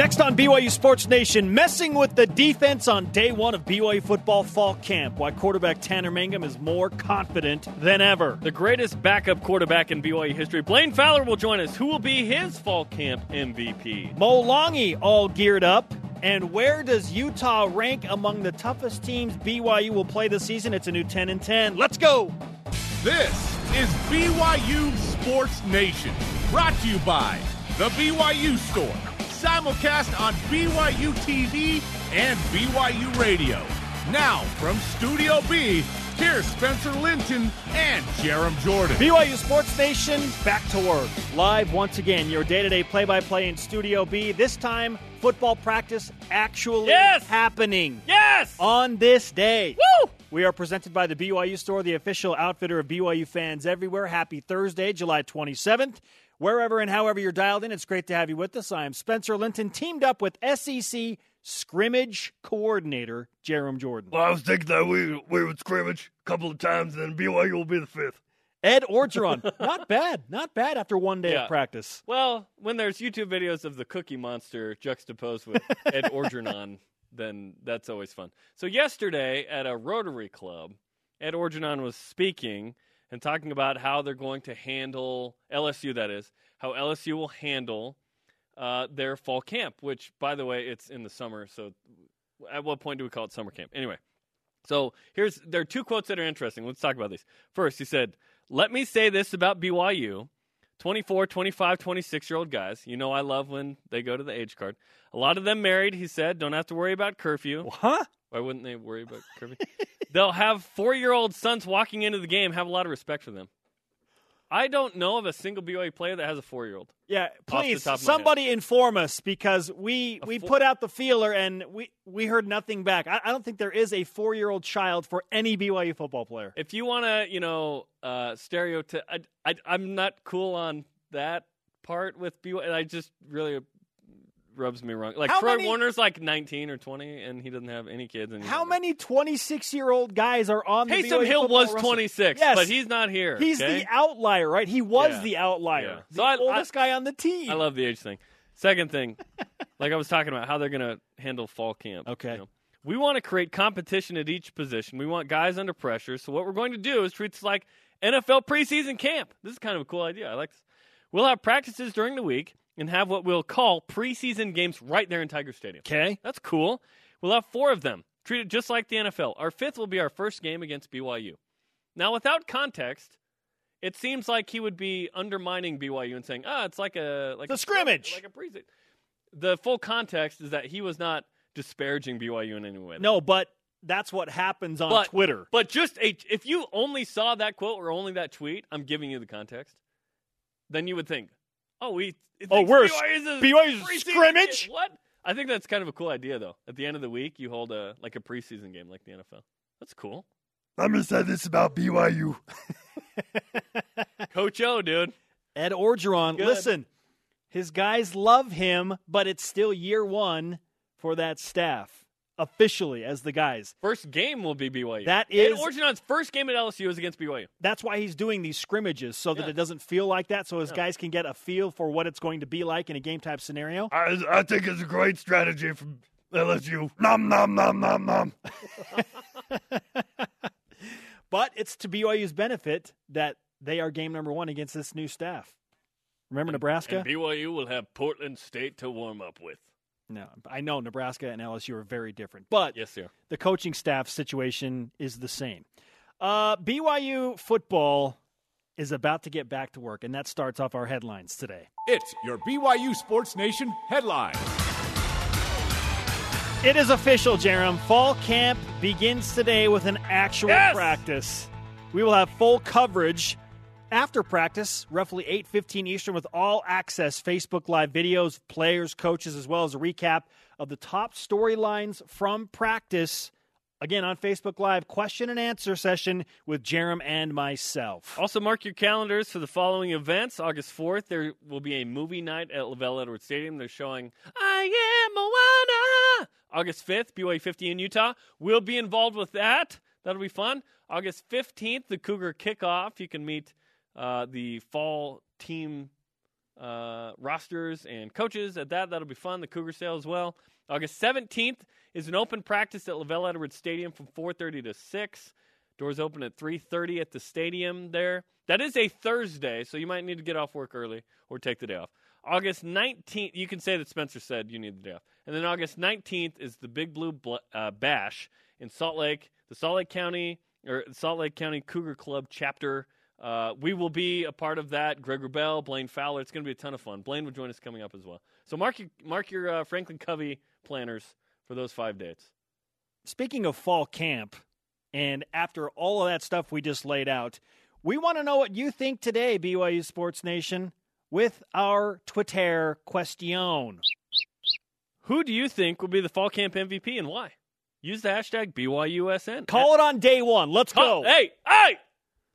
Next on BYU Sports Nation, messing with the defense on day one of BYU football fall camp. Why quarterback Tanner Mangum is more confident than ever. The greatest backup quarterback in BYU history, Blaine Fowler, will join us. Who will be his fall camp MVP? Mo Longy all geared up. And where does Utah rank among the toughest teams BYU will play this season? It's a new 10 and 10. Let's go. This is BYU Sports Nation, brought to you by the BYU Store simulcast on BYU TV and BYU Radio. Now, from Studio B, here's Spencer Linton and Jarom Jordan. BYU Sports Nation, back to work. Live once again, your day to day play by play in Studio B. This time, football practice actually yes! happening. Yes! On this day. Woo! We are presented by the BYU Store, the official outfitter of BYU fans everywhere. Happy Thursday, July 27th. Wherever and however you're dialed in, it's great to have you with us. I am Spencer Linton, teamed up with SEC scrimmage coordinator Jarom Jordan. Well, I was thinking that we we would scrimmage a couple of times, and then BYU will be the fifth. Ed Orgeron, not bad, not bad after one day Yeah. of practice. Well, when there's YouTube videos of the Cookie Monster juxtaposed with Ed Orgeron, then that's always fun. So yesterday at a Rotary Club, Ed Orgeron was speaking and talking about how they're going to handle LSU. That is how LSU will handle uh, their fall camp. Which, by the way, it's in the summer. So, at what point do we call it summer camp? Anyway, so here's there are two quotes that are interesting. Let's talk about these. First, he said, "Let me say this about BYU." 24, 25, 26 year old guys. You know, I love when they go to the age card. A lot of them married, he said. Don't have to worry about curfew. Huh? Why wouldn't they worry about Kirby? They'll have four year old sons walking into the game, have a lot of respect for them. I don't know of a single BYU player that has a four year old. Yeah, please, somebody inform us because we A we four- put out the feeler and we we heard nothing back. I, I don't think there is a four year old child for any BYU football player. If you want to, you know, uh, stereotype, I, I, I'm not cool on that part with BYU. And I just really rubs me wrong. Like How Troy many- Warner's like 19 or 20, and he doesn't have any kids. And How many 26 year old guys are on the Taysom BYU Hill was roster? 26, Yes. but he's not here. He's okay? the outlier, right? He was Yeah. the outlier, Yeah. the So I- oldest guy on the team. I love the age thing. Second thing, like I was talking about, how they're going to handle fall camp. Okay. you know. We want to create competition at each position. We want guys under pressure. So what we're going to do is treat this like NFL preseason camp. This is kind of a cool idea. I like this. We'll have practices during the week and have what we'll call preseason games right there in Tiger Stadium. Okay. That's cool. We'll have four of them, treated just like the NFL. Our fifth will be our first game against BYU. Now, without context, it seems like he would be undermining BYU and saying, "Ah, it's like a like The a scrimmage. like a preseason." The full context is that he was not disparaging BYU in any way. No, but that's what happens on but, Twitter. But just a, if you only saw that quote or only that tweet, I'm giving you the context. Then you would think, "Oh, we Oh, we're a BYU's a BYU's a preseason scrimmage? game." What? I think that's kind of a cool idea, though. At the end of the week, you hold a like a preseason game like the NFL. That's cool. Let me say this about BYU. Coach O, dude. Ed Orgeron, Good. listen, his guys love him, but it's still year one for that staff officially as the guys. First game will be BYU. That is Ed is- Orgeron's first game at LSU is against BYU. That's why he's doing these scrimmages so that Yeah. it doesn't feel like that, so his Yeah. guys can get a feel for what it's going to be like in a game type scenario. I, I think it's a great strategy from LSU. Nom nom nom nom nom. But it's to BYU's benefit that they are game number one against this new staff. Remember Nebraska? And BYU will have Portland State to warm up with. No, I know Nebraska and LSU are very different, but Yes, sir. the coaching staff situation is the same. Uh, BYU football is about to get back to work, and that starts off our headlines today. It's your BYU Sports Nation headline. It is official, Jarom. Fall camp begins today with an actual Yes! practice. We will have full coverage after practice, roughly 8:15 Eastern with all access Facebook live videos, players, coaches as well as a recap of the top storylines from practice. Again on Facebook Live, question and answer session with Jarom and myself. Also, mark your calendars for the following events. August 4th, there will be a movie night at LaVell Edwards Stadium. They're showing I Am Moana. August 5th, BYU 50 in Utah. We'll be involved with that. That'll be fun. August 15th, the Cougar kickoff. You can meet uh, the fall team uh, rosters and coaches at that. That'll be fun. The Cougar sale as well. August 17th is an open practice at LaVell Edwards Stadium from 4:30 to 6. Doors open at 3:30 at the stadium there. That is a Thursday, so you might need to get off work early or take the day off. August 19th, you can say that Spencer said you need the day off. And then August 19th is the Big Blue Bl- uh, Bash in Salt Lake, the Salt Lake County or Salt Lake County Cougar Club chapter. Uh, we will be a part of that. Greg Bell, Blaine Fowler. It's going to be a ton of fun. Blaine will join us coming up as well. So mark your mark your uh, Franklin Covey planners for those five dates. Speaking of fall camp, and after all of that stuff we just laid out, we want to know what you think today, BYU Sports Nation, with our Twitter question. Who do you think will be the fall camp MVP and why? Use the hashtag BYUSN. Call it on day one. Let's go. Hey, hey!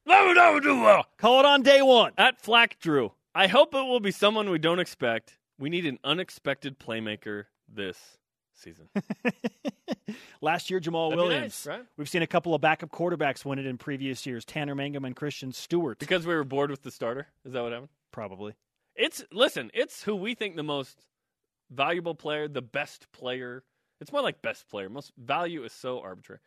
Never, never do well. Call it on day one. At Flack Drew. I hope it will be someone we don't expect. We need an unexpected playmaker this season. Last year, Jamal That'd be Williams. nice, right? We've seen a couple of backup quarterbacks win it in previous years. Tanner Mangum and Christian Stewart. Because we were bored with the starter. Is that what happened? Probably. It's listen, it's who we think the most valuable player, the best player. It's more like best player. Most value is so arbitrary.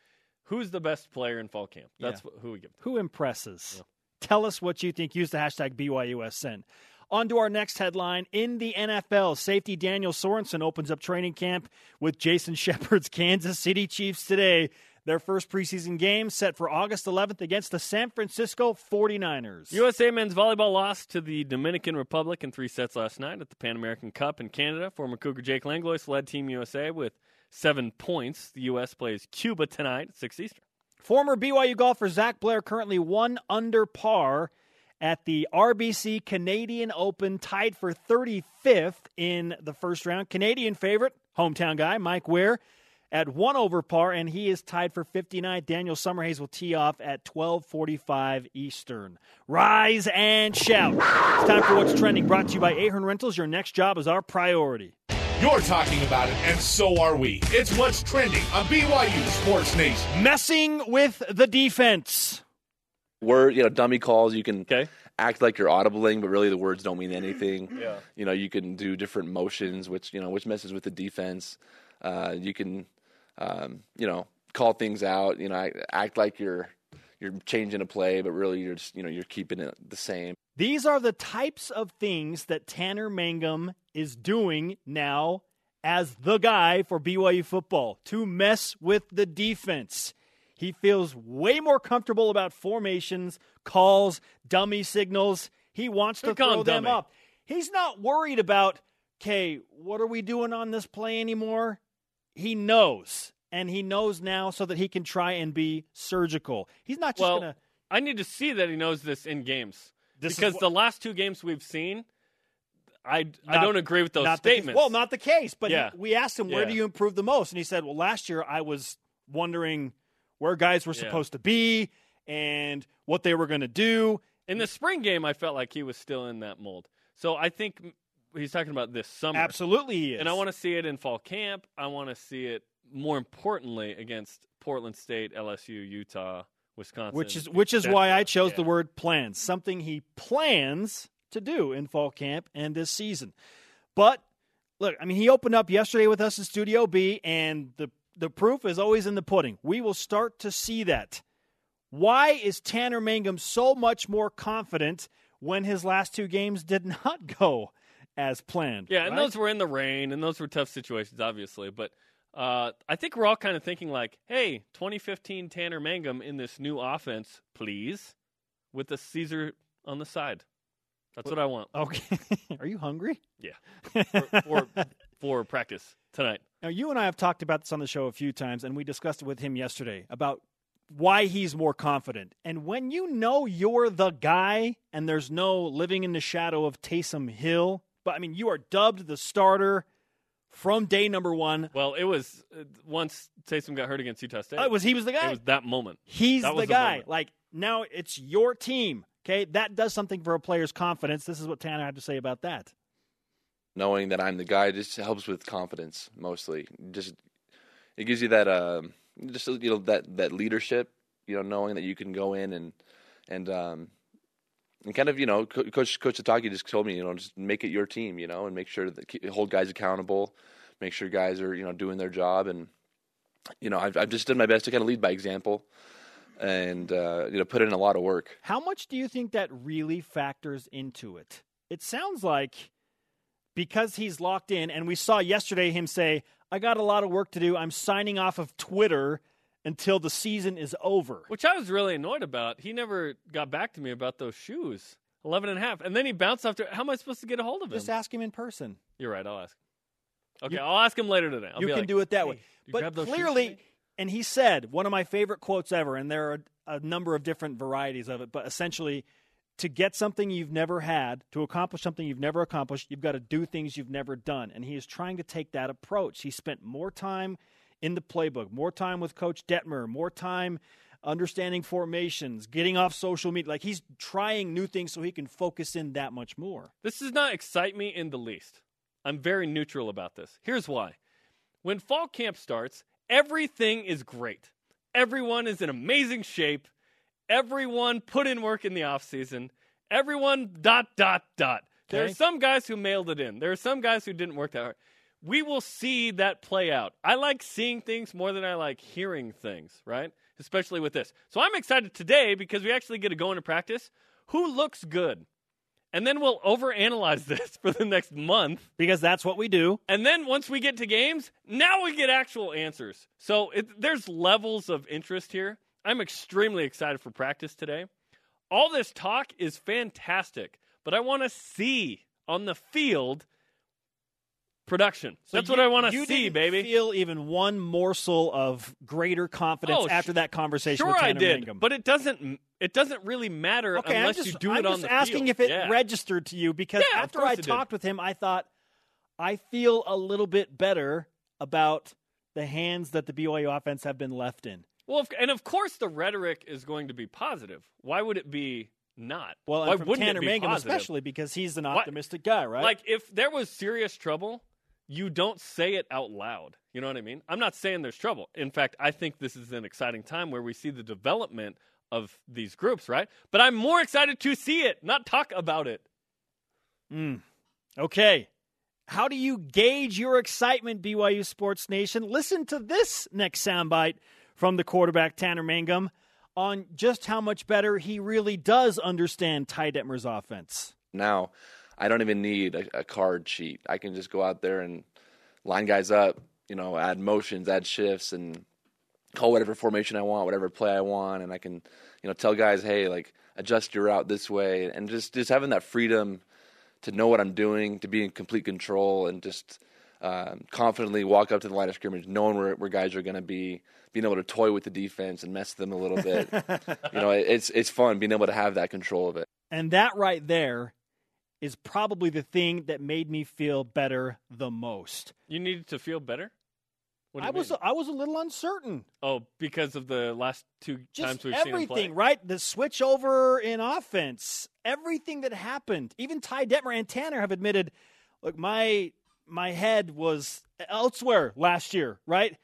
Who's the best player in fall camp? That's Yeah. who we give. Who impresses? Yeah. Tell us what you think. Use the hashtag BYUSN. On to our next headline. In the NFL, safety Daniel Sorensen opens up training camp with Jason Shepard's Kansas City Chiefs today. Their first preseason game set for August 11th against the San Francisco 49ers. USA men's volleyball lost to the Dominican Republic in three sets last night at the Pan American Cup in Canada. Former Cougar Jake Langlois led Team USA with seven points. The U.S. plays Cuba tonight at 6 Eastern. Former BYU golfer Zach Blair currently one under par at the RBC Canadian Open, tied for 35th in the first round. Canadian favorite, hometown guy, Mike Weir, at one over par, and he is tied for 59th. Daniel Summerhays will tee off at 1245 Eastern. Rise and shout. It's time for What's Trending, brought to you by Ahern Rentals. Your next job is our priority. You're talking about it, and so are we. It's what's trending on BYU Sports Nation. Messing with the defense. word, you know, dummy calls. You can Okay. act like you're audibling, but really the words don't mean anything. Yeah. You know, you can do different motions, which you know, which messes with the defense. Uh, you can, um, you know, call things out. You know, act- act like you're you're changing a play, but really you're just you know you're keeping it the same. These are the types of things that Tanner Mangum is doing now as the guy for BYU football to mess with the defense. He feels way more comfortable about formations, calls, dummy signals. He wants to Don't throw them dummy. up. He's not worried about, okay, what are we doing on this play anymore? He knows. And he knows now so that he can try and be surgical. He's not just Well, going to. I need to see that he knows this in games. This because what- the last two games we've seen, I, I don't agree with those not the- statements. well, not the case. But he- we asked him, where Yeah. do you improve the most? And he said, well, last year I was wondering where guys were Yeah. supposed to be and what they were going to do. In the spring game, I felt like he was still in that mold. So I think he's talking about this summer. Absolutely, he is. And I want to see it in fall camp. I want to see it more importantly against Portland State, LSU, Utah, Wisconsin. which is which is why I chose the word plans, something he plans to do in fall camp and this season. But look, I mean, he opened up yesterday with us in Studio B, and the the proof is always in the pudding. We will start to see that. Why is Tanner Mangum so much more confident when his last two games did not go as planned? Yeah, and those were in the rain, and those were tough situations, obviously. But uh, I think we're all kind of thinking like, hey, 2015 Tanner Mangum in this new offense, please, with the Caesar on the side. That's what I want Okay. Are you hungry? Yeah. for, for, for practice tonight. Now, you and I have talked about this on the show a few times, and we discussed it with him yesterday about why he's more confident. And when you know you're the guy and there's no living in the shadow of Taysom Hill, but I mean, you are dubbed the starter from day number one. Well, it was uh, once Taysom got hurt against Utah State. It was he was the guy. It was that moment. He's that the was the guy. like now, it's your team. Okay, that does something for a player's confidence. This is what Tanner had to say about that. Knowing that I'm the guy just helps with confidence mostly. Just it gives you that um just you know that that leadership. You know, knowing that you can go in and and um and kind of you know, Co- Coach Coach Sitake just told me you know just make it your team, you know, and make sure that hold guys accountable, make sure guys are you know doing their job, and you know I've I've just done my best to kind of lead by example, and uh, you know put in a lot of work. How much do you think that really factors into it? It sounds like because he's locked in, and we saw yesterday him say, I got a lot of work to do. I'm signing off of Twitter until the season is over. Which I was really annoyed about. He never got back to me about those shoes. 11 and a half. And then he bounced off to, how am I supposed to get a hold of him? Just ask him in person. You're right. I'll ask. Okay, You- I'll ask him later today. I'll you can like, do it that "Hey, way. But grab those shoes clearly, and he said one of my favorite quotes ever, and there are a number of different varieties of it, but essentially, to get something you've never had, to accomplish something you've never accomplished, you've got to do things you've never done. And he is trying to take that approach. He spent more time in the playbook, more time with Coach Detmer, more time understanding formations, getting off social media. Like he's trying new things so he can focus in that much more. This does not excite me in the least. I'm very neutral about this. Here's why. When fall camp starts, everything is great. Everyone is in amazing shape. Everyone put in work in the off season. Everyone dot dot dot. There are some guys who mailed it in. There are some guys who didn't work that hard. We will see that play out. I like seeing things more than I like hearing things, right? Especially with this. So I'm excited today because we actually get to go into practice. Who looks good? And then we'll overanalyze this for the next month. Because that's what we do. And then once we get to games, now we get actual answers. So it, there's levels of interest here. I'm extremely excited for practice today. All this talk is fantastic, but I want to see on the field production. So That's you- what I want to see, baby. Feel even one morsel of greater confidence Oh, after that conversation. Sure, with I Tanner did, Mangum. but it doesn't. It doesn't really matter okay, unless just, you do I'm it on just the asking field. if it Yeah. registered to you because Yeah, after I did. talked with him, I thought I feel a little bit better about the hands that the BYU offense have been left in. Well, and of course the rhetoric is going to be positive. Why would it be not? Well, Why wouldn't Tanner it be Mangum positive? especially because he's an Why- optimistic guy, right? Like if there was serious trouble, you don't say it out loud. You know what I mean? I'm not saying there's trouble. In fact, I think this is an exciting time where we see the development of these groups, right? But I'm more excited to see it, not talk about it. Mm. Okay. How do you gauge your excitement, BYU Sports Nation? Listen to this next soundbite from the quarterback, Tanner Mangum, on just how much better he really does understand Ty Detmer's offense. Now, I don't even need a, a card sheet. I can just go out there and line guys up, you know, add motions, add shifts, and call whatever formation I want, whatever play I want, and I can, you know, tell guys, hey, like adjust your route this way, and just just having that freedom to know what I'm doing, to be in complete control, and just um, confidently walk up to the line of scrimmage, knowing where, where guys are going to be, being able to toy with the defense and mess them a little bit. you know, it, it's it's fun being able to have that control of it. And that right there is probably the thing that made me feel better the most. You needed to feel better. I was? I was a little uncertain. oh because of the last two Just times we've seen play. everything, right? The switch over in offense, everything that happened. Even Ty Detmer and Tanner have admitted, look, my my head was elsewhere last year, right?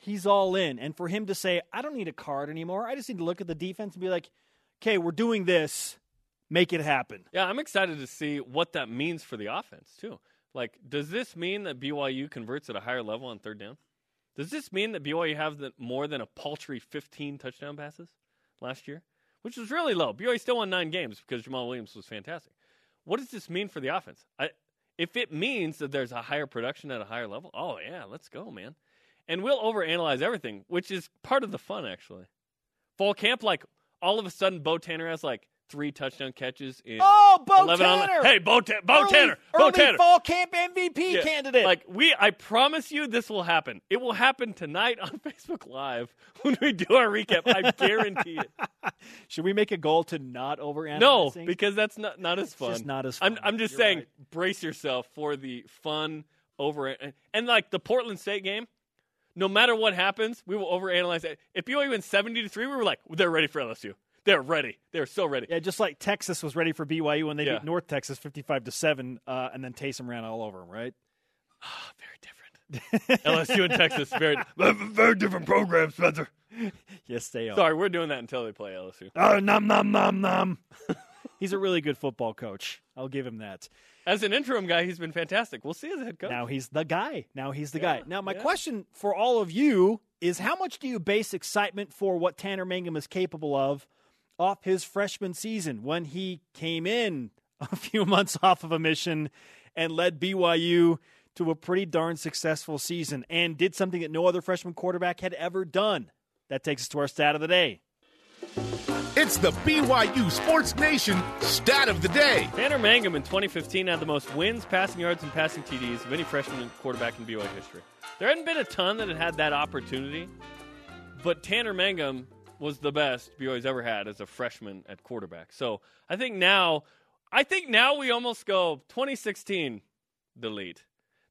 He's all in. And for him to say, I don't need a card anymore. I just need to look at the defense and be like, okay, we're doing this. Make it happen. Yeah, I'm excited to see what that means for the offense too. Like, does this mean that BYU converts at a higher level on third down? Does this mean that BYU have the, more than a paltry 15 touchdown passes last year, which was really low? BYU still won nine games because Jamal Williams was fantastic. What does this mean for the offense? I, if it means that there's a higher production at a higher level, oh yeah, let's go, man. And we'll overanalyze everything, which is part of the fun, actually. Fall camp, like all of a sudden, Bo Tanner has like three touchdown catches in Oh, Bo 11 on- Tanner! Hey, Bo, Ta- Bo Early- Tanner. Bo early Tanner. fall camp MVP Yeah, candidate. Like we, I promise you, this will happen. It will happen tonight on Facebook Live when we do our recap. I guarantee it. Should we make a goal to not overanalyze? No, because that's not not as It's fun. just not as I'm fun. I'm just You're saying, right. brace yourself for the fun over and, and like the Portland State game. No matter what happens, we will overanalyze it. If BYU wins seventy to three, we were like, they're ready for LSU. They're ready. They're so ready. Yeah, just like Texas was ready for BYU when they Yeah. beat North Texas fifty-five to seven, uh, and then Taysom ran all over them. Right? Ah, very different. LSU and Texas, very. Very different program, Spencer. yes, they are. Sorry, we're doing that until they play LSU. Oh, nom nom nom nom. He's a really good football coach. I'll give him that. As an interim guy, he's been fantastic. We'll see as a head coach. Now he's the guy. Now he's the Yeah, guy. Now, my yeah. question for all of you is how much do you base excitement for what Tanner Mangum is capable of off his freshman season when he came in a few months off of a mission and led BYU to a pretty darn successful season and did something that no other freshman quarterback had ever done? That takes us to our stat of the day. It's the BYU Sports Nation stat of the day. Tanner Mangum in 2015 had the most wins, passing yards, and passing TDs of any freshman quarterback in BYU history. There hadn't been a ton that had had that opportunity, but Tanner Mangum was the best BYU's ever had as a freshman at quarterback. So I think now, I think now we almost go 2016, delete.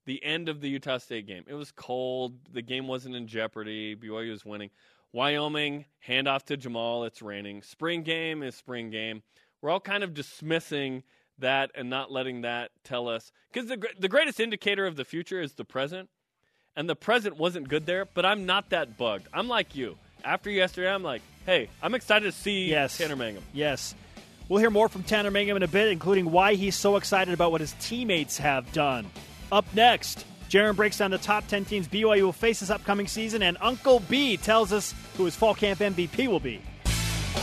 The end of the Utah State game. It was cold. The game wasn't in jeopardy. BYU was winning. Wyoming, handoff to Jamal. It's raining. Spring game is spring game. We're all kind of dismissing that and not letting that tell us because the the greatest indicator of the future is the present, and the present wasn't good there. But I'm not that bugged. I'm like you. After yesterday, I'm like, hey, I'm excited to see Yes. Tanner Mangum. Yes. We'll hear more from Tanner Mangum in a bit, including why he's so excited about what his teammates have done. Up next, Jarom breaks down the top 10 teams BYU will face this upcoming season, and Uncle B tells us who his fall camp MVP will be.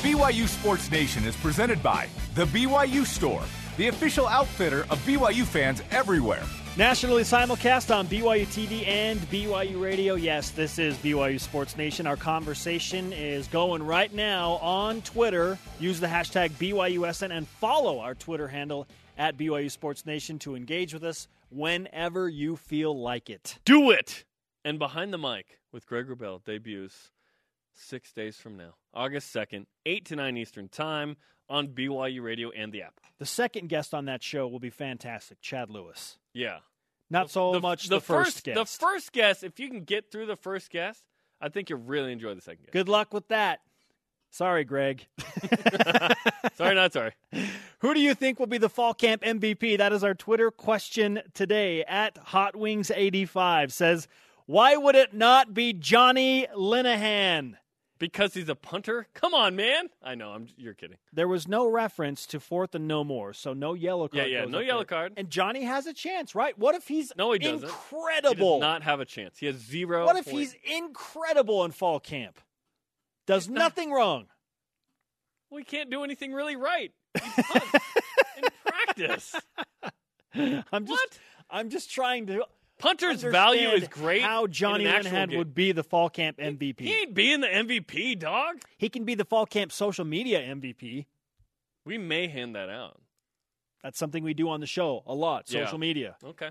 BYU Sports Nation is presented by The BYU Store, the official outfitter of BYU fans everywhere. Nationally simulcast on BYU TV and BYU Radio. Yes, this is BYU Sports Nation. Our conversation is going right now on Twitter. Use the hashtag BYUSN and follow our Twitter handle at BYU Sports Nation to engage with us whenever you feel like it. Do it! And Behind the Mic with Greg Wrubell debuts six days from now, August 2nd, 8 to 9 Eastern Time on BYU Radio and the app. The second guest on that show will be fantastic, Chad Lewis. Yeah. Not so much the, first, guest. The first guest, if you can get through the first guess, I think you'll really enjoy the second guess. Good luck with that. Sorry, Greg. sorry, not sorry. Who do you think will be the fall camp MVP? That is our Twitter question today. At Hot Wings 85 says, "Why would it not be Johnny Linehan?" Because he's a punter? Come on, man. I know, I'm you're kidding. There was no reference to fourth and no more, so no yellow card. yeah, goes no yellow there. card. And Johnny has a chance, right? What if he's No, he doesn't. He incredible? does not have a chance. He has zero. what if points. he's incredible in fall camp? Does nothing wrong. We can't do anything really right. He in practice. I'm just What? I'm just trying to Punter's value is great. How Johnny an actual Linehan game. would be the fall camp MVP. He ain't being the MVP, dog. He can be the fall camp social media MVP. We may hand that out. That's something we do on the show a lot, Yeah. social media. Okay.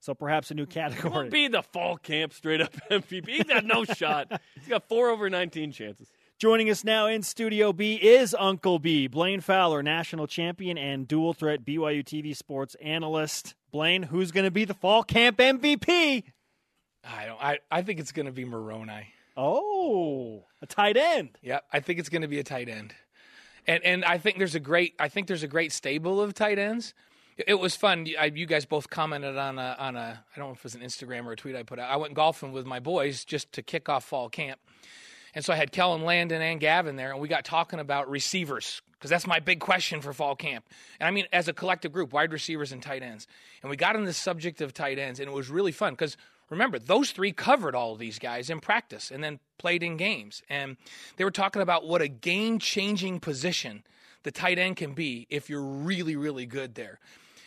So perhaps a new He won't be the fall camp straight up MVP. He's got no shot. He's got four over 19 chances. Joining us now in Studio B is Uncle B, Blaine Fowler, national champion and dual threat BYU TV sports analyst. Blaine, who's going to be the fall camp MVP? I don't. I, I think it's going to be Moroni. Oh, a tight end. Yeah, I think it's going to be a tight end, and and I think there's a great. I think there's a great stable of tight ends. It, was fun. I, you guys both commented on a on a. I don't know if it was an Instagram or a tweet I put out. I went golfing with my boys just to kick off fall camp, and so I had Kellen Landon and Gavin there, and we got talking about receivers because that's my big question for fall camp. And I mean, as a collective group, wide receivers and tight ends, and we got on the subject of tight ends, and it was really fun because remember those three covered all of these guys in practice and then played in games, and they were talking about what a game-changing position the tight end can be if you're really, really good there.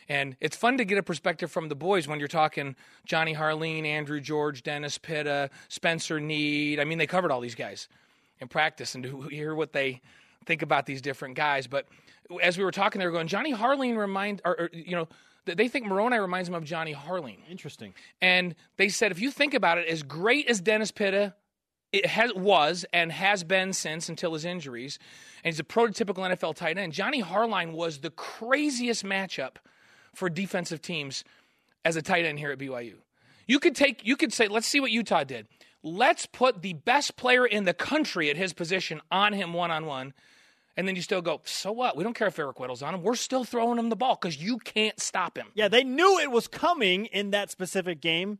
And it's fun to get a perspective from the boys when you're talking Johnny Harline, Andrew George, Dennis Pitta, Spencer Nead. I mean, they covered all these guys in practice and to hear what they think about these different guys. But as we were talking, they were going, Johnny Harline remind, or, or you know, they think Moroni reminds them of Johnny Harleen. Interesting. And they said, if you think about it, as great as Dennis Pitta it has, was and has been since until his injuries, and he's a prototypical NFL tight end, Johnny Harline was the craziest matchup for defensive teams as a tight end here at BYU. You could take, you could say, let's see what Utah did. Let's put the best player in the country at his position on him one on one. And then you still go, so what? We don't care if Eric Weddle's on him. We're still throwing him the ball because you can't stop him. Yeah, they knew it was coming in that specific game,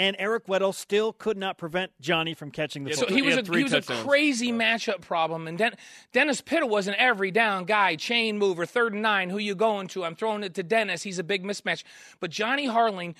and Eric Weddle still could not prevent Johnny from catching the Yeah, So football. he was had a he was a touchdowns. crazy matchup problem, and Den- Dennis Pitta was an every down guy, chain mover, third and nine. Who you going to? I'm throwing it to Dennis. He's a big mismatch. But Johnny Harline,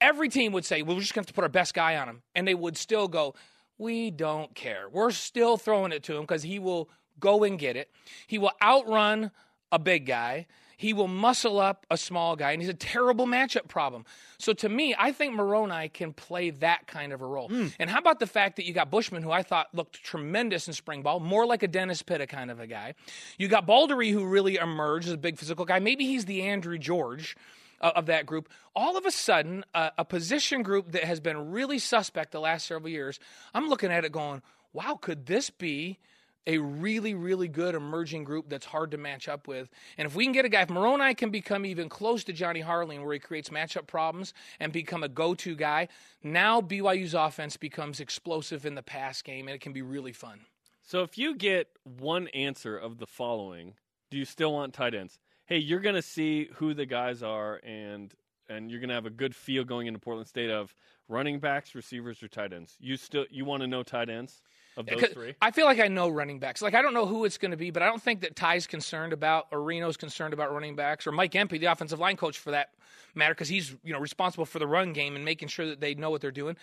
every team would say, "Well, we're just going to have to put our best guy on him," and they would still go, "We don't care. We're still throwing it to him because he will go and get it. He will outrun a big guy." He will muscle up a small guy, and he's a terrible matchup problem. So to me, I think Moroni can play that kind of a role. And how about the fact that you got Bushman, who I thought looked tremendous in spring ball, more like a Dennis Pitta kind of a guy. You got Baldery, who really emerged as a big physical guy. Maybe he's the Andrew George uh, of that group. All of a sudden, uh, a position group that has been really suspect the last several years, I'm looking at it going, wow, could this be a really, really good emerging group that's hard to match up with. And if we can get a guy, if Moroni can become even close to Johnny Harline, where he creates matchup problems and become a go to guy, now BYU's offense becomes explosive in the pass game and it can be really fun. So if you get one answer of the following, do you still want tight ends? Hey, you're going to see who the guys are, and and you're going to have a good feel going into Portland State of running backs, receivers, or tight ends. You still you want to know tight ends of those three? I feel like I know running backs. Like I don't know who it's going to be, but I don't think that Ty's concerned about or Reno's concerned about running backs or Mike Empey, the offensive line coach, for that matter, because he's you know responsible for the run game and making sure that they know what they're doing.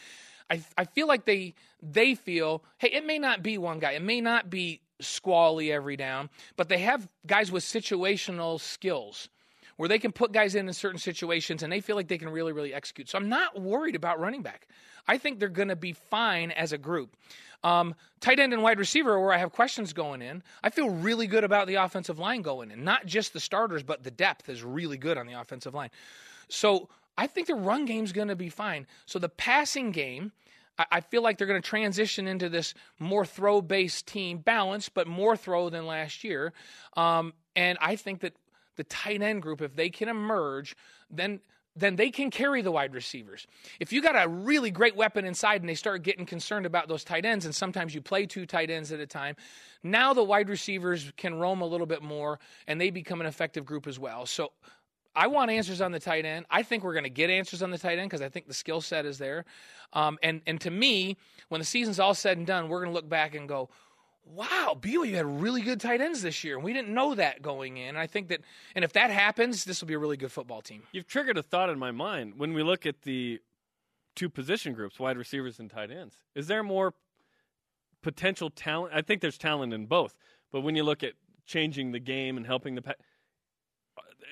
I I feel like they they feel hey, it may not be one guy, it may not be Squally every down, but they have guys with situational skills where they can put guys in in certain situations and they feel like they can really, really execute. So I'm not worried about running back. I think they're going to be fine as a group. Um, tight end and wide receiver, where I have questions going in, I feel really good about the offensive line going in. Not just the starters, but the depth is really good on the offensive line. So I think the run game's going to be fine. So the passing game, I, feel like they're going to transition into this more throw based team, balanced, but more throw than last year. Um, and I think that the tight end group, if they can emerge, then then they can carry the wide receivers. If you got a really great weapon inside and they start getting concerned about those tight ends, and sometimes you play two tight ends at a time, now the wide receivers can roam a little bit more and they become an effective group as well. So I want answers on the tight end. I think we're going to get answers on the tight end because I think the skill set is there. Um, and and to me, when the season's all said and done, we're going to look back and go, "Wow, BYU had really good tight ends this year, and we didn't know that going in." And I think that, and if that happens, this will be a really good football team. You've triggered a thought in my mind when we look at the two position groups, wide receivers and tight ends. Is there more potential talent? I think there's talent in both, but when you look at changing the game and helping the, pa-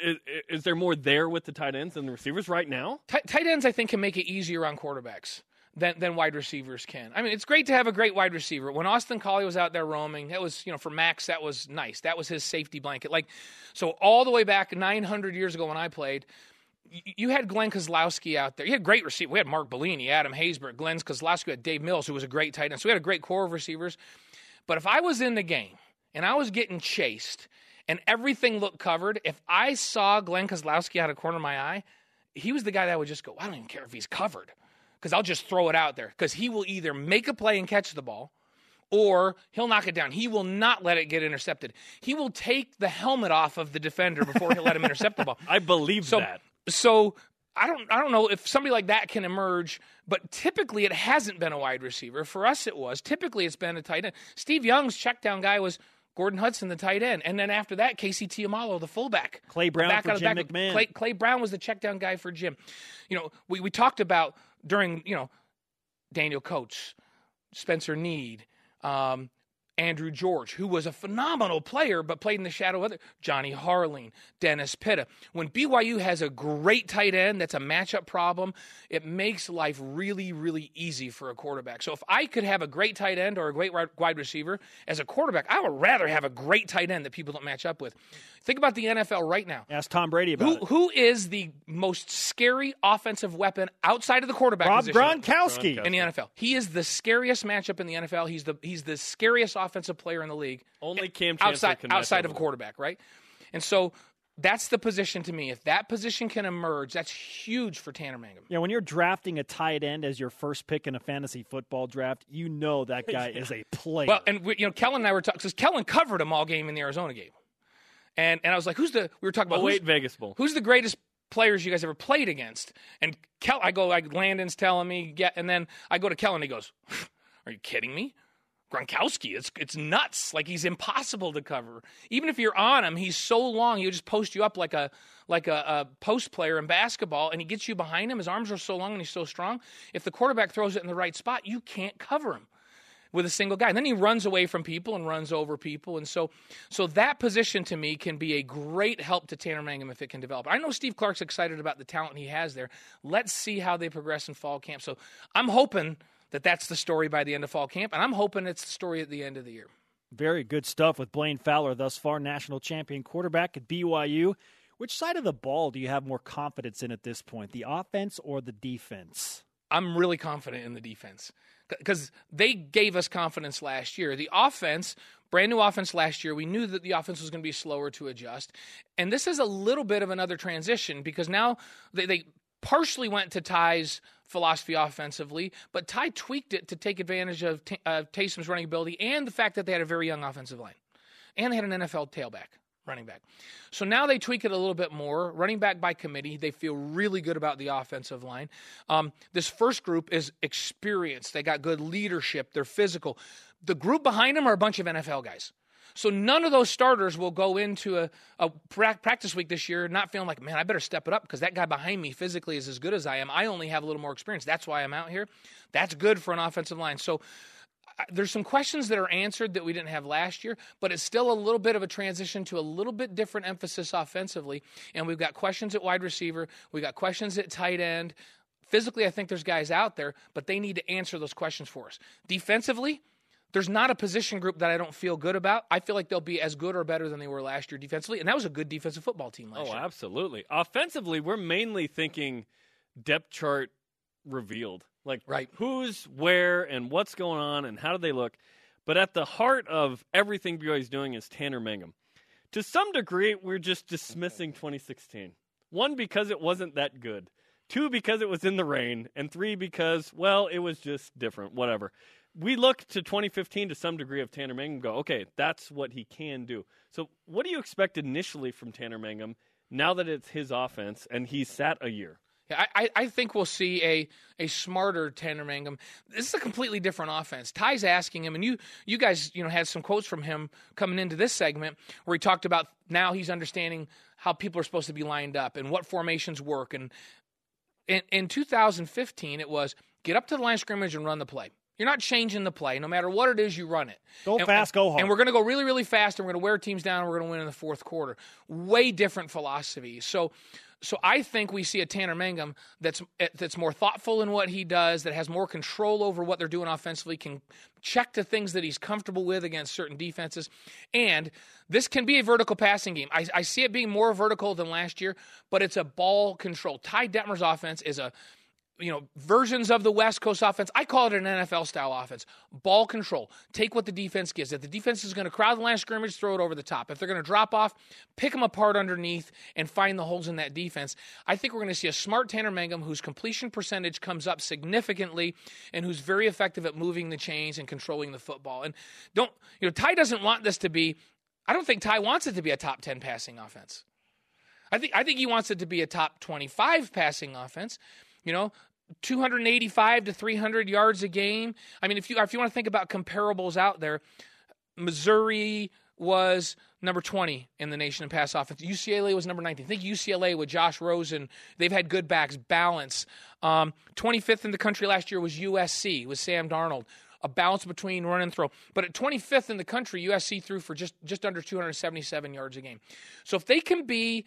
is, is there more there with the tight ends than the receivers right now? Ti- tight ends, I think, can make it easier on quarterbacks than, than wide receivers can. I mean, it's great to have a great wide receiver. When Austin Collie was out there roaming, that was, you know, for Max, that was nice. That was his safety blanket. Like, so all the way back 900 years ago when I played, you had Glenn Kozlowski out there. You had great receivers. We had Mark Bellini, Adam Haysbert, Glenn Kozlowski, had Dave Mills, who was a great tight end. So we had a great core of receivers. But if I was in the game and I was getting chased and everything looked covered, if I saw Glenn Kozlowski out of corner of my eye, he was the guy that would just go, I don't even care if he's covered because I'll just throw it out there because he will either make a play and catch the ball or he'll knock it down. He will not let it get intercepted. He will take the helmet off of the defender before he'll let him intercept the ball. I believe So, that. so I don't, I don't know if somebody like that can emerge, but typically it hasn't been a wide receiver. For us, it was. Typically, it's been a tight end. Steve Young's check down guy was Gordon Hudson, the tight end, and then after that, Casey Tiumalu, the fullback. Clay Brown Back for Jim back- McMahon. Clay, Clay Brown was the check down guy for Jim. You know, we, we talked about during, you know, Daniel Coats, Spencer Nead, um, Andrew George, who was a phenomenal player but played in the shadow of other Johnny Harline, Dennis Pitta. When BYU has a great tight end that's a matchup problem, it makes life really, really easy for a quarterback. So if I could have a great tight end or a great wide receiver as a quarterback, I would rather have a great tight end that people don't match up with. Think about the NFL right now. Ask Tom Brady about Who, it. who is the most scary offensive weapon outside of the quarterback Rob position? Gronkowski. in the NFL. He is the scariest matchup in the NFL. He's the he's the scariest offensive player in the league. Only Cam Chancellor outside can outside of a quarterback, right? And so that's the position to me. If that position can emerge, that's huge for Tanner Mangum. Yeah, when you're drafting a tight end as your first pick in a fantasy football draft, you know that guy is a player. Well, and we, you know, Kellen and I were talking because Kellen covered him all game in the Arizona game, and and I was like, who's the? We were talking about Oh, wait, Vegas Bowl. who's the greatest players you guys ever played against. And Kel, I go like Landon's telling me, yeah, and then I go to Kellen. He goes, "Are you kidding me?" Gronkowski, it's it's nuts. Like he's impossible to cover. Even if you're on him, he's so long. He'll just post you up like a like a, a, post player in basketball, and he gets you behind him. His arms are so long and he's so strong. If the quarterback throws it in the right spot, you can't cover him with a single guy. And then he runs away from people and runs over people. And so so that position to me can be a great help to Tanner Mangum if it can develop. I know Steve Clark's excited about the talent he has there. Let's see how they progress in fall camp. So I'm hoping that that's the story by the end of fall camp, and I'm hoping it's the story at the end of the year. Very good stuff with Blaine Fowler, thus far national champion quarterback at BYU. Which side of the ball do you have more confidence in at this point, the offense or the defense? I'm really confident in the defense because they gave us confidence last year. The offense, brand new offense last year, we knew that the offense was going to be slower to adjust. And this is a little bit of another transition because now they, they partially went to Ty's philosophy offensively, but Ty tweaked it to take advantage of T- Taysom's running ability and the fact that they had a very young offensive line. And they had an NFL tailback, running back. So now they tweak it a little bit more. Running back by committee, they feel really good about the offensive line. Um, this first group is experienced. They got good leadership. They're physical. The group behind them are a bunch of NFL guys. So none of those starters will go into a, a practice week this year not feeling like, man, I better step it up because that guy behind me physically is as good as I am. I only have a little more experience. That's why I'm out here. That's good for an offensive line. So uh, there's some questions that are answered that we didn't have last year, but it's still a little bit of a transition to a little bit different emphasis offensively. And we've got questions at wide receiver, we got questions at tight end. Physically, I think there's guys out there, but they need to answer those questions for us. Defensively, there's not a position group that I don't feel good about. I feel like they'll be as good or better than they were last year defensively, and that was a good defensive football team last oh, year. Oh, absolutely. Offensively, we're mainly thinking depth chart revealed. Like right. who's where and what's going on and how do they look. But at the heart of everything BYU is doing is Tanner Mangum. To some degree, we're just dismissing 2016. One, because it wasn't that good. Two, because it was in the rain. And three, because, well, it was just different. Whatever we look to 2015 to some degree of Tanner Mangum go, okay, that's what he can do. So, what do you expect initially from Tanner Mangum now that it's his offense and he's sat a year? I, I think we'll see a, a smarter Tanner Mangum. This is a completely different offense. Ty's asking him, and you you guys you know had some quotes from him coming into this segment where he talked about now he's understanding how people are supposed to be lined up and what formations work. And in, in 2015, it was get up to the line of scrimmage and run the play. You're not changing the play. No matter what it is, you run it. Go and, fast, go hard. And we're going to go really, really fast, and we're going to wear teams down, and we're going to win in the fourth quarter. Way different philosophy. So, so I think we see a Tanner Mangum that's that's more thoughtful in what he does, that has more control over what they're doing offensively, can check the things that he's comfortable with against certain defenses, and this can be a vertical passing game. I, I see it being more vertical than last year, but it's a ball control. Ty Detmer's offense is a you know, versions of the West Coast offense. I call it an NFL style offense. Ball control. Take what the defense gives. If the defense is going to crowd the line of scrimmage, throw it over the top. If they're going to drop off, pick them apart underneath and find the holes in that defense. I think we're going to see a smart Tanner Mangum whose completion percentage comes up significantly and who's very effective at moving the chains and controlling the football. And don't, you know, Ty doesn't want this to be, I don't think Ty wants it to be a top 10 passing offense. I think I think he wants it to be a top 25 passing offense. You know, 285 to 300 yards a game. I mean, if you if you want to think about comparables out there, Missouri was number 20 in the nation in pass offense. UCLA was number 19. I think UCLA with Josh Rosen, they've had good backs, balance. Um, 25th in the country last year was USC with Sam Darnold. A balance between run and throw. But at 25th in the country, USC threw for just, just under 277 yards a game. So if they can be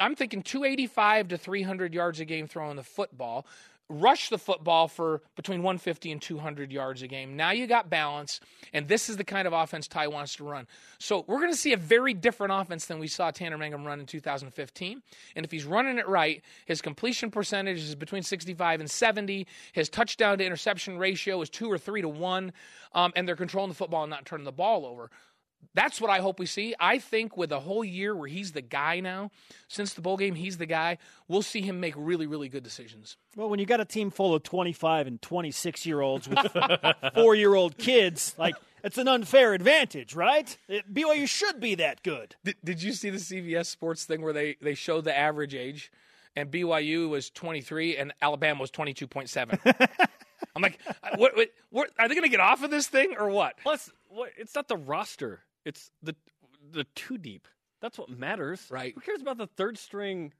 I'm thinking 285 to 300 yards a game throwing the football rush the football for between 150 and 200 yards a game. Now you got balance, and this is the kind of offense Ty wants to run. So we're going to see a very different offense than we saw Tanner Mangum run in 2015. And if he's running it right, his completion percentage is between 65 and 70. His touchdown to interception ratio is two or three to one, um, and they're controlling the football and not turning the ball over. That's what I hope we see. I think with a whole year where he's the guy now, since the bowl game, he's the guy, we'll see him make really, really good decisions. Well, when you got a team full of 25 and 26 year olds with four year old kids, like, it's an unfair advantage, right? It, BYU should be that good. Did, did you see the CBS Sports thing where they, they showed the average age? and BYU was 23, and Alabama was 22.7. I'm like, uh, what, what, what, are they going to get off of this thing or what? Plus, what? It's not the roster. It's the the two deep. That's what matters. Right. Who cares about the third string?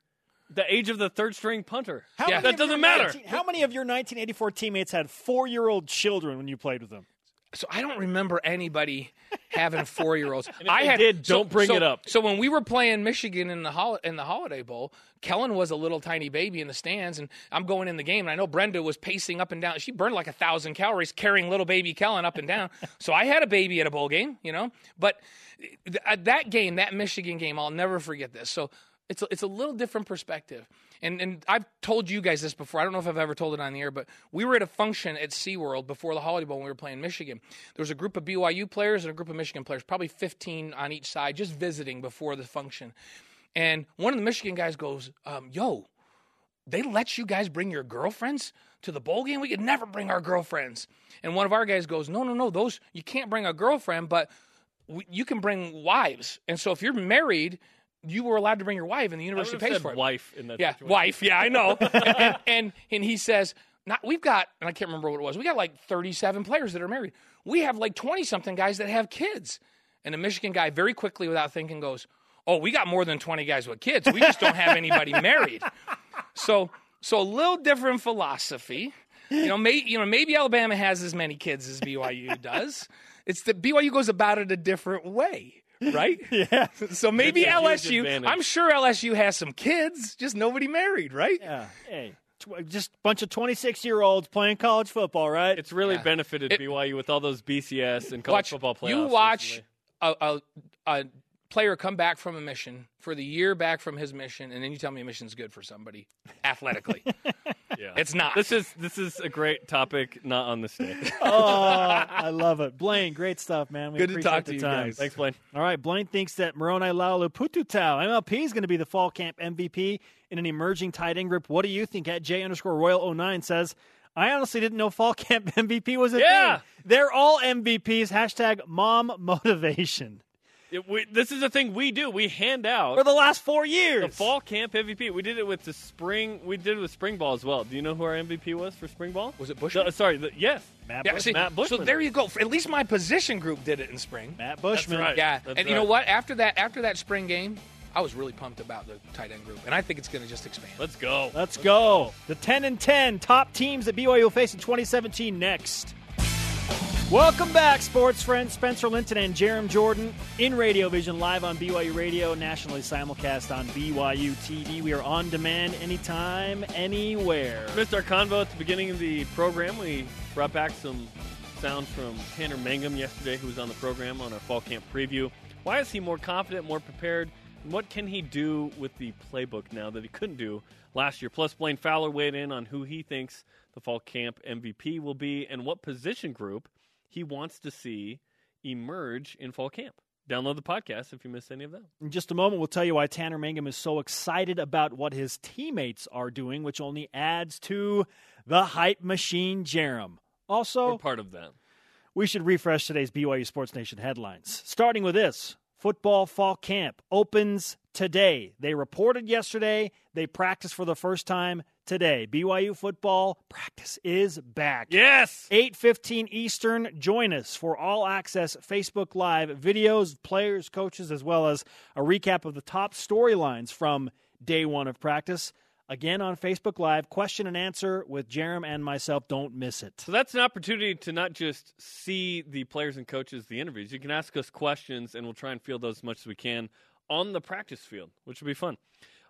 The age of the third string punter. How Yeah. many That of doesn't matter. 19 how many of your 1984 teammates had four year old children when you played with them? So I don't remember anybody having four year olds. I had did, so- don't bring so- it up. So when we were playing Michigan in the hol- in the Holiday Bowl, Kellen was a little tiny baby in the stands, and I'm going in the game, and I know Brenda was pacing up and down. She burned like a thousand calories carrying little baby Kellen up and down. so I had a baby at a bowl game, you know. But th- uh, that game, that Michigan game, I'll never forget this. So it's a, it's a little different perspective. And and I've told you guys this before. I don't know if I've ever told it on the air, but we were at a function at SeaWorld before the Holiday Bowl when we were playing Michigan. There was a group of BYU players and a group of Michigan players, probably 15 on each side, just visiting before the function. And one of the Michigan guys goes, um, "Yo, they let you guys bring your girlfriends to the bowl game? We could never bring our girlfriends." And one of our guys goes, "No, no, no. Those you can't bring a girlfriend, but you can bring wives. And so if you're married." You were allowed to bring your wife, and the university pays for it. wife in that Yeah, situation. wife. Yeah, I know. and, and, and and he says, not, we've got, and I can't remember what it was. We got like 37 players that are married. We have like 20 something guys that have kids. And a Michigan guy, very quickly, without thinking, goes, "Oh, we got more than 20 guys with kids. We just don't have anybody married." So, so a little different philosophy. You know, may, you know, maybe Alabama has as many kids as BYU does. It's that BYU goes about it a different way, right? Yeah. So maybe That's a huge LSU. advantage. I'm sure LSU has some kids, just nobody married, right? Yeah. Hey, tw- just a bunch of 26 year olds playing college football, right? It's really Yeah. benefited It- BYU with all those BCS and college Watch football playoffs. you watch recently. a, a a player come back from a mission for the year back from his mission, and then you tell me a mission's good for somebody athletically. Yeah. it's not. This is this is a great topic, not on the day. oh, I love it. Blaine, great stuff, man. We Good to talk to you time. guys. Thanks, Blaine. All right, Blaine thinks that Moroni Laulu Pututau, MLP, is going to be the fall camp MVP in an emerging tight end group. What do you think? At J underscore Royal 09 says, I honestly didn't know fall camp MVP was a Yeah. thing. They're all MVPs. Hashtag mom motivation. It- we- this is the thing we do. We hand out For the last four years. the fall camp MVP. We did it with the spring. We did it with spring ball as well. Do you know who our MVP was for spring ball? Was it Bushman? No, sorry, the, yes, Matt, yeah, Bush- see, Matt Bushman. so there you go. At least my position group did it in spring. Matt Bushman. right. Yeah, That's and you know what? After that, after that spring game, I was really pumped about the tight end group, and I think it's going to just expand. Let's go. Let's go. The 10 and 10 top teams that BYU will face in 2017 next. Welcome back, sports friends. Spencer Linton and Jarom Jordan in Radio Vision, live on BYU Radio, nationally simulcast on BYU TV. We are on demand anytime, anywhere. Missed our convo at the beginning of the program. We brought back some sound from Tanner Mangum yesterday, who was on the program on our fall camp preview. Why is he more confident, more prepared? And what can he do with the playbook now that he couldn't do last year? Plus, Blaine Fowler weighed in on who he thinks the fall camp MVP will be and what position group he wants to see emerge in fall camp. Download the podcast if you missed any of that. In just a moment, we'll tell you why Tanner Mangum is so excited about what his teammates are doing, which only adds to the hype machine, Jarom. Also, We're part of that. we should refresh today's BYU Sports Nation headlines. Starting with this football fall camp opens today. They reported yesterday, they practiced for the first time today. BYU football practice is back. Yes! 8:15 Eastern. Join us for all access Facebook Live videos, players, coaches as well as a recap of the top storylines from day 1 of practice. Again on Facebook Live, question and answer with Jarom and myself. Don't miss it. So that's an opportunity to not just see the players and coaches, the interviews. You can ask us questions, and we'll try and field those as much as we can on the practice field, which will be fun.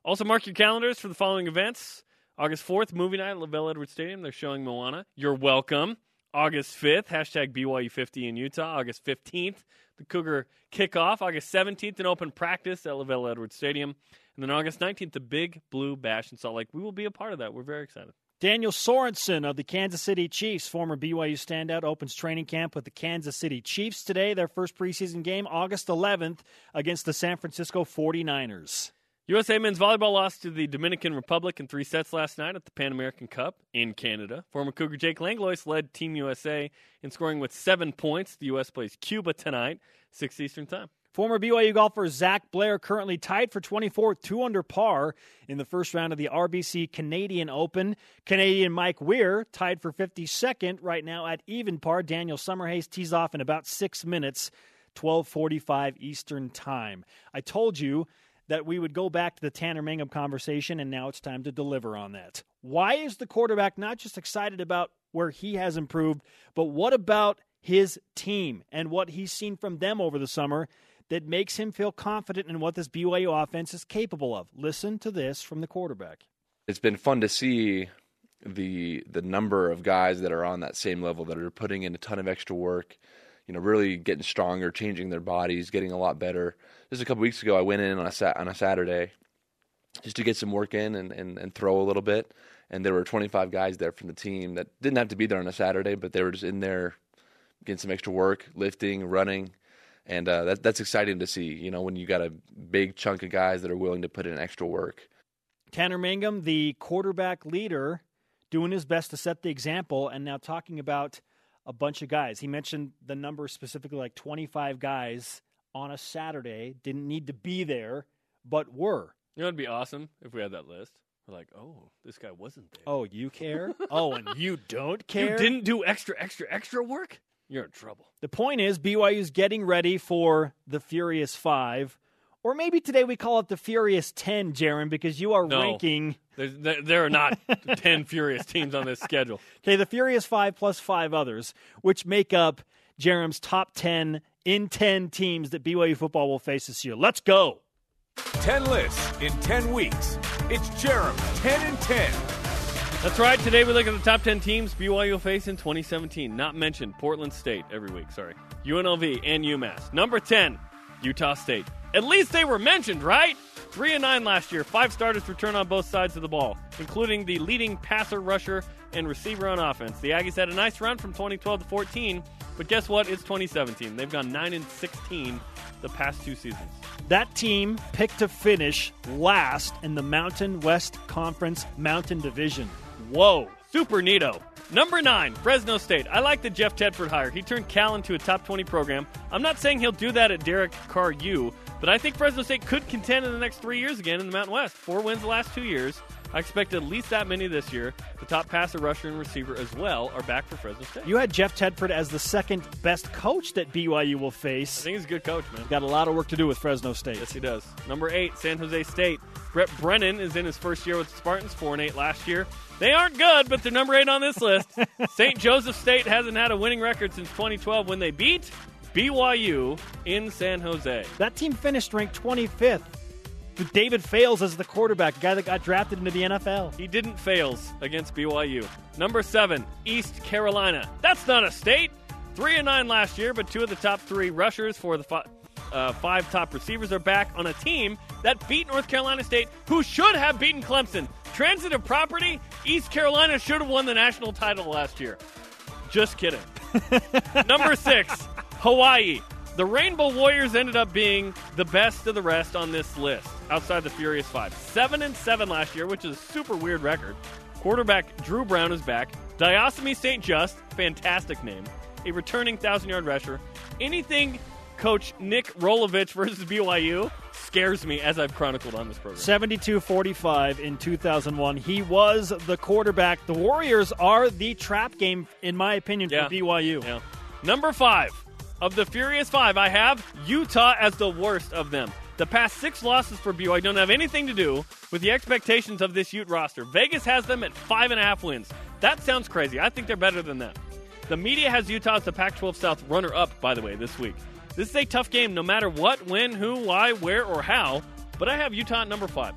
Also, mark your calendars for the following events. August 4th, movie night at LaVell Edwards Stadium. They're showing Moana. You're welcome. August 5th, hashtag BYU50 in Utah. August 15th, the Cougar kickoff. August 17th, an open practice at LaVell Edwards Stadium. And then August 19th, the Big Blue Bash in Salt Lake. We will be a part of that. We're very excited. Daniel Sorensen of the Kansas City Chiefs, former BYU standout, opens training camp with the Kansas City Chiefs today. Their first preseason game, August 11th, against the San Francisco 49ers. USA men's volleyball lost to the Dominican Republic in three sets last night at the Pan American Cup in Canada. Former Cougar Jake Langlois led Team USA in scoring with seven points. The U.S. plays Cuba tonight, 6 Eastern Time. Former BYU golfer Zach Blair currently tied for 24th, two under par in the first round of the RBC Canadian Open. Canadian Mike Weir tied for 52nd right now at even par. Daniel Summerhays tees off in about six minutes, 12:45 Eastern Time. I told you that we would go back to the Tanner Mangum conversation, and now it's time to deliver on that. Why is the quarterback not just excited about where he has improved, but what about his team and what he's seen from them over the summer that makes him feel confident in what this BYU offense is capable of? Listen to this from the quarterback. It's been fun to see the the number of guys that are on that same level that are putting in a ton of extra work, you know, really getting stronger, changing their bodies, getting a lot better. Just a couple weeks ago, I went in on a sat on a Saturday just to get some work in and, and, and throw a little bit. And there were 25 guys there from the team that didn't have to be there on a Saturday, but they were just in there getting some extra work, lifting, running, and uh, that, that's exciting to see. You know, when you got a big chunk of guys that are willing to put in extra work. Tanner Mangum, the quarterback leader, doing his best to set the example, and now talking about a bunch of guys. He mentioned the number specifically, like 25 guys on a Saturday didn't need to be there, but were. You know, it'd be awesome if we had that list. We're like, oh, this guy wasn't there. Oh, you care? oh, and you don't care? you didn't do extra, extra, extra work. You're in trouble. The point is, BYU's getting ready for the Furious Five, or maybe today we call it the Furious Ten, Jarom, because you are No. ranking. There's, there, there are not 10 furious teams on this schedule. Okay, the Furious Five plus five others, which make up Jarom's top ten in ten teams that BYU football will face this year. Let's go. 10 lists in 10 weeks. It's Jarom 10 and 10. That's right. Today we look at the top 10 teams BYU will face in 2017. Not mentioned. Portland State every week, sorry. UNLV and UMass. Number 10, Utah State. At least they were mentioned, right? 3 and 9 last year. Five starters return on both sides of the ball, including the leading passer, rusher, and receiver on offense. The Aggies had a nice run from 2012 to 14, but guess what? It's 2017. They've gone 9 and 16 the past two seasons. That team picked to finish last in the Mountain West Conference Mountain Division. Whoa. Super neato. Number nine, Fresno State. I like the Jeff Tedford hire. He turned Cal into a top 20 program. I'm not saying he'll do that at Derek Carr U, but I think Fresno State could contend in the next three years again in the Mountain West. Four wins the last two years. I expect at least that many this year. The top passer, rusher, and receiver as well are back for Fresno State. You had Jeff Tedford as the second best coach that BYU will face. I think he's a good coach, man. Got a lot of work to do with Fresno State. Yes, he does. Number eight, San Jose State. Brent Brennan is in his first year with the Spartans, four and eight last year. They aren't good, but they're number eight on this list. St. Joseph State hasn't had a winning record since 2012 when they beat BYU in San Jose. That team finished ranked 25th. With David Fales as the quarterback, a guy that got drafted into the NFL. He didn't fails against BYU. Number seven, East Carolina. That's not a state. Three and nine last year, but two of the top three rushers for the fi- uh, five top receivers are back on a team that beat North Carolina State, who should have beaten Clemson. Transitive property. East Carolina should have won the national title last year. Just kidding. Number six, Hawaii. The Rainbow Warriors ended up being the best of the rest on this list, outside the Furious Five. Seven and seven last year, which is a super weird record. Quarterback Dru Brown is back. Diocemy Saint Juste, fantastic name. A returning thousand yard rusher. Anything Coach Nick Rolovich versus BYU scares me, as I've chronicled on this program. 72 45 in 2001. He was the quarterback. The Warriors are the trap game, in my opinion, Yeah. for BYU. Yeah. Number five of the Furious Five, I have Utah as the worst of them. The past six losses for BYU don't have anything to do with the expectations of this Ute roster. Vegas has them at five and a half wins. That sounds crazy. I think they're better than that. The media has Utah as the Pac 12 South runner up, by the way, this week. This is a tough game no matter what, when, who, why, where, or how, but I have Utah at number five.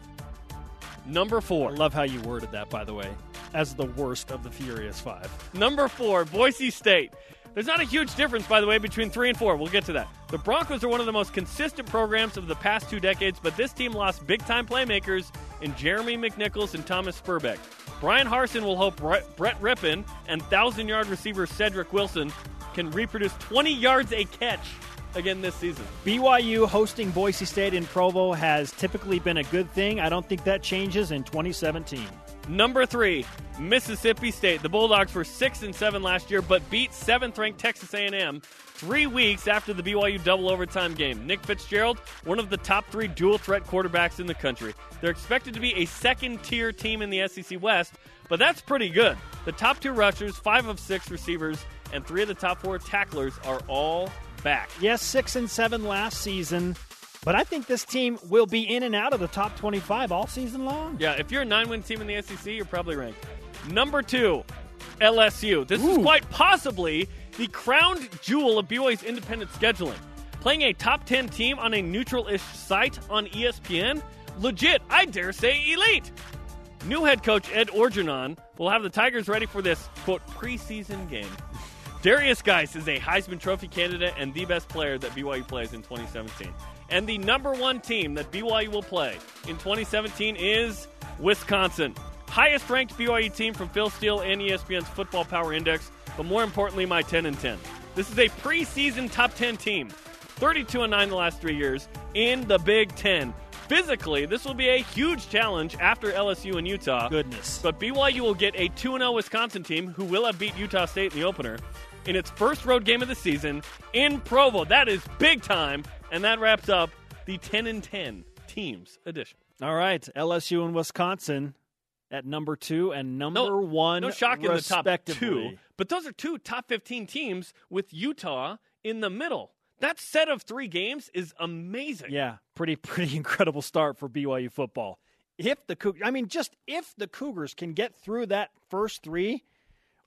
Number four. I love how you worded that, by the way, as the worst of the Furious Five. Number four, Boise State. There's not a huge difference, by the way, between three and four. We'll get to that. The Broncos are one of the most consistent programs of the past two decades, but this team lost big time playmakers in Jeremy McNichols and Thomas Sperbeck. Bryan Harsin will hope Brett Brett Rypien and thousand yard receiver Cedric Wilson can reproduce 20 yards a catch again this season. BYU hosting Boise State in Provo has typically been a good thing. I don't think that changes in 2017. Number three, Mississippi State. The Bulldogs were six and seven last year, but beat seventh-ranked Texas A&M three weeks after the BYU double overtime game. Nick Fitzgerald, one of the top three dual-threat quarterbacks in the country. They're expected to be a second-tier team in the SEC West, but that's pretty good. The top two rushers, five of six receivers, and three of the top four tacklers are all back. Yes, six and seven last season, but I think this team will be in and out of the top 25 all season long. Yeah, if you're a nine-win team in the SEC, you're probably ranked. Number two, LSU. This is quite possibly the crowned jewel of BYU's independent scheduling. Playing a top 10 team on a neutral-ish site on ESPN, legit, I dare say elite. New head coach Ed Orgeron will have the Tigers ready for this quote preseason game. Derrius Guice is a Heisman Trophy candidate and the best player that BYU plays in 2017. And the number one team that BYU will play in 2017 is Wisconsin. Highest ranked BYU team from Phil Steele and ESPN's Football Power Index, but more importantly, my 10 and 10. This is a preseason top 10 team, 32 and 9 the last three years in the Big Ten. Physically, this will be a huge challenge after LSU and Utah. Goodness. But BYU will get a 2 0 Wisconsin team who will have beat Utah State in the opener in its first road game of the season in Provo. That is big time. And that wraps up the 10 and 10 teams edition. All right, LSU and Wisconsin at number two and number No, one. No shock in the top two. But those are two top 15 teams with Utah in the middle. That set of three games is amazing. Yeah, pretty pretty incredible start for BYU football. If the I mean, just if the Cougars can get through that first three,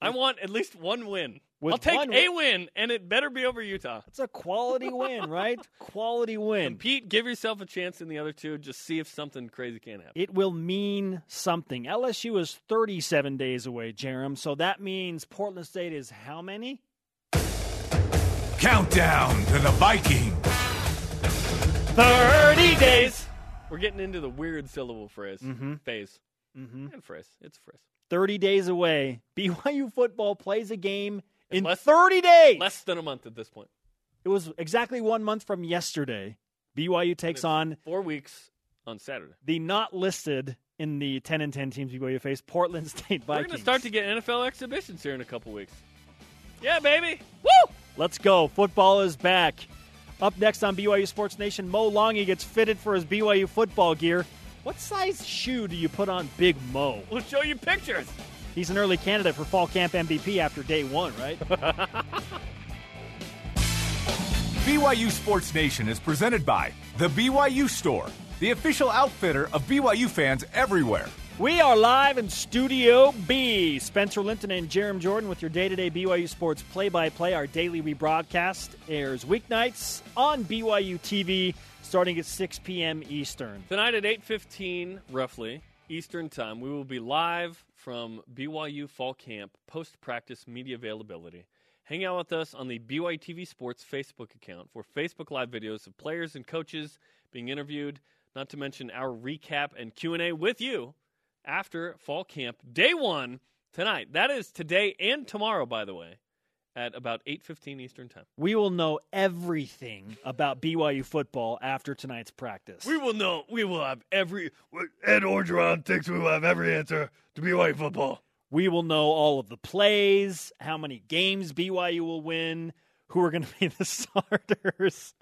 I want at least one win. With I'll take one a win- win, and it better be over Utah. it's a quality win, right? Quality win. Pete, give yourself a chance in the other two. Just see if something crazy can happen. It will mean something. LSU is 37 days away, Jarom. So that means Portland State is how many? Countdown to the Viking. 30 days. We're getting into the weird syllable phrase Mm-hmm. phase Mm-hmm. and phrase. It's a phrase. 30 days away. BYU football plays a game in less- 30 days. Less than a month at this point. It was exactly one month from yesterday. BYU takes on four weeks on Saturday. the not listed in the 10 and 10 teams BYU face Portland State We're going to start to get NFL exhibitions here in a couple weeks. Yeah, baby. Woo! Let's go. Football is back. Up next on BYU Sports Nation, Mo Langi gets fitted for his BYU football gear. What size shoe do you put on Big Mo? We'll show you pictures. He's an early candidate for fall camp MVP after day one, right? BYU Sports Nation is presented by The BYU Store, the official outfitter of BYU fans everywhere. we are live in Studio B. Spencer Linton and Jarom Jordan with your day to day BYU Sports play by play. Our daily rebroadcast airs weeknights on BYU TV starting at 6 p.m. Eastern. Tonight at 8:15 roughly Eastern Time, we will be live from BYU Fall Camp post-practice media availability. Hang out with us on the BYU TV Sports Facebook account for Facebook live videos of players and coaches being interviewed, not to mention our recap and Q&A with you after Fall Camp day 1 tonight. That is today and tomorrow by the way at about 8:15 Eastern Time. We will know everything about BYU football after tonight's practice. We will know. We will have every Ed Orgeron thinks we will have every answer to BYU football. We will know all of the plays, how many games BYU will win, who are going to be the starters.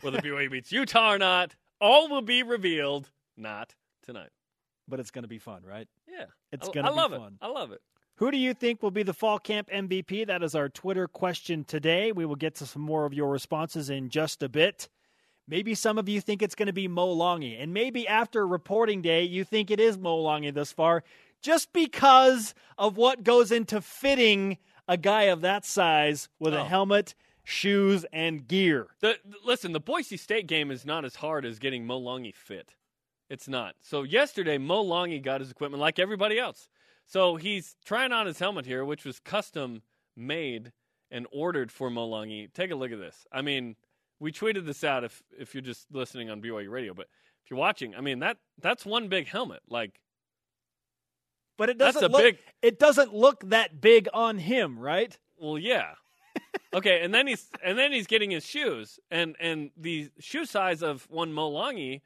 whether BYU beats Utah or not. All will be revealed. Not tonight. But it's going to be fun, right? Yeah, It's gonna be fun. I be love fun. it. I love it. Who do you think will be the fall camp MVP? That is our Twitter question today. We will get to some more of your responses in just a bit. Maybe some of you think it's going to be Mo Langi, and maybe after reporting day, you think it is Mo Langi thus far, just because of what goes into fitting a guy of that size with a Oh. helmet, shoes, and gear. The, the- listen, the Boise State game is not as hard as getting Mo Langi fit. It's not. So yesterday, Mo Langi got his equipment like everybody else. So he's trying on his helmet here, which was custom made and ordered for Mo Langi. Take a look at this. I mean, we tweeted this out if if you're just listening on BYU Radio, but if you're watching, I mean that that's one big helmet. Like But it doesn't look big- it doesn't look that big on him, right? Well, yeah. okay, and then he's and then he's getting his shoes, and and the shoe size of one Mo Langi